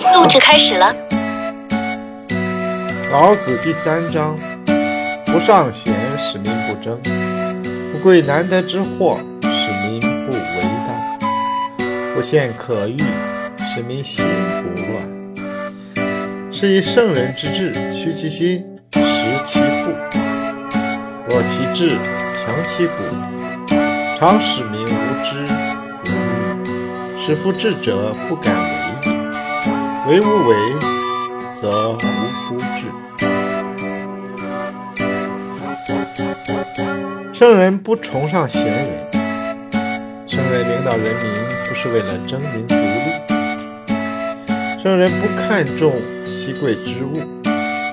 录制开始了。老子第三章：不尚贤，使民不争；不贵难得之货，使民不为盗；不陷可欲，使民心不乱。是以圣人之治，虚其心，实其腹；弱其志，强其骨。常使民无知无欲，使夫智者不敢为。为无为，则无不治。圣人不崇尚贤人，圣人领导人民不是为了争名逐利，圣人不看重稀贵之物，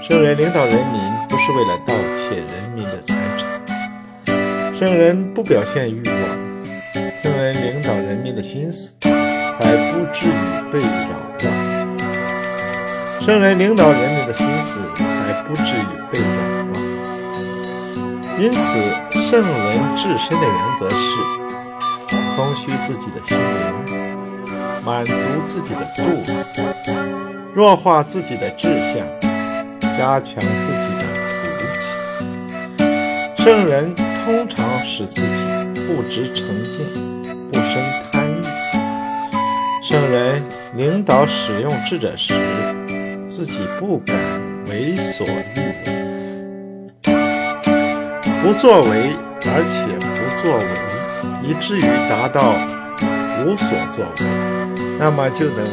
圣人领导人民不是为了盗窃人民的财产，圣人不表现欲望，圣人领导人民的心思，才不至于被扰乱，圣人领导人民的心思，才不至于被扰乱。因此，圣人自身的原则是：空虚自己的心灵，满足自己的肚子，弱化自己的志向，加强自己的福气。圣人通常使自己不执成见，不生贪欲。圣人领导使用智者时，自己不敢为所欲为。不作为，而且不作为，以至于达到无所作为，那么就能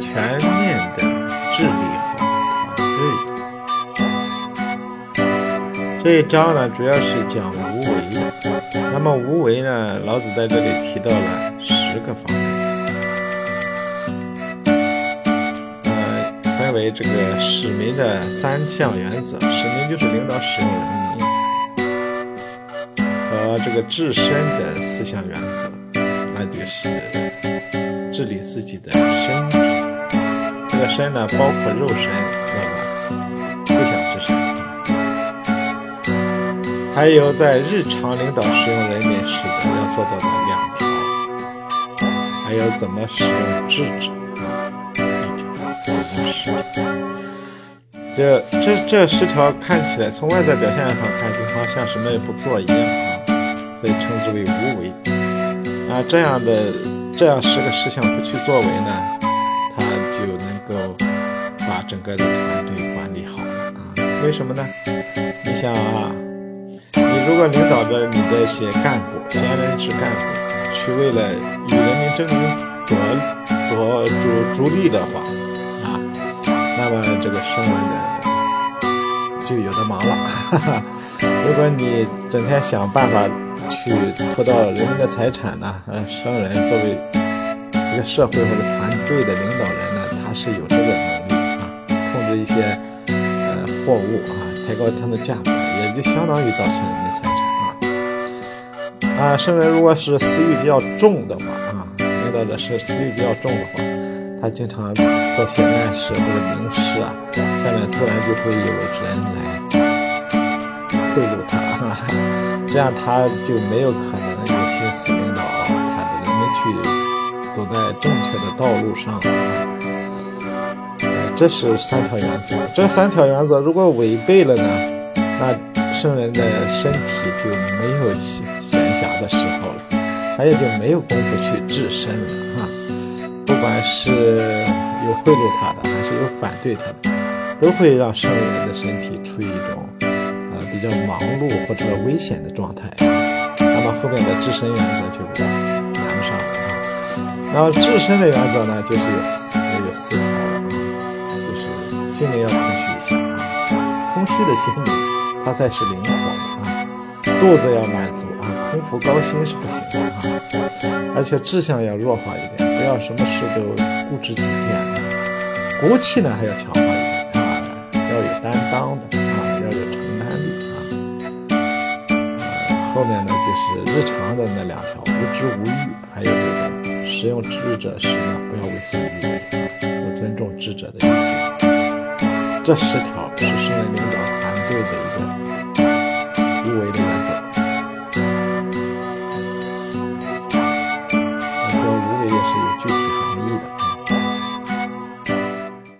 全面的治理好团队。这一章呢，主要是讲无为。那么无为呢，老子在这里提到了十个方面，为这个使民的三项原则。使民就是领导使用人民。和这个治身的四项原则，那就是治理自己的身体。这个身呢，包括肉身和思想之身，还有在日常领导使用人民时要做到的两条，还有怎么使用智者，这这这十条看起来，从外在表现上看，就好像什么也不做一样啊。被称之为无为啊，这样的这样十个事项不去作为呢，他就能够把整个的团队管理好了啊。为什么呢？你想啊，你如果领导着你的一些干部、贤人之干部，去为了与人民争名夺夺逐逐利的话，那么这个圣人的就有的忙了。哈哈。如果你整天想办法。去偷盗人民的财产呢？呃，商人作为一个社会或者团队的领导人呢，他是有这个能力啊，控制一些呃货物啊，抬高他们的价格，也就相当于盗窃人民的财产啊。啊，商人如果是私欲比较重的话啊，领导者是私欲比较重的话，他经常做些暗示或者明示啊，下面自然就会有人来贿赂他。这样他就没有可能有心思领导他的人们去走在正确的道路上。这是三条原则。这三条原则如果违背了呢，那圣人的身体就没有闲暇的时候了，他也就没有功夫去治身了哈。不管是有贿赂他的，还是有反对他的，都会让圣人的身体处于一种呃。比较忙碌或者危险的状态，那么后面的自身原则就谈不上了啊。然后自身的原则呢，就是有四有四条，就是心灵要空虚一下啊，空虚的心灵它才是灵活的啊。肚子要满足啊，空腹高薪是不行的啊。而且志向要弱化一点，不要什么事都固执己见。骨气呢还要强化一点啊，要有担当的啊，要有承担力啊。后面呢，就是日常的那两条，无知无欲，还有这个使用智者时呢，不要为所欲为，要尊重智者的意见。这十条是圣人领导团队的一个。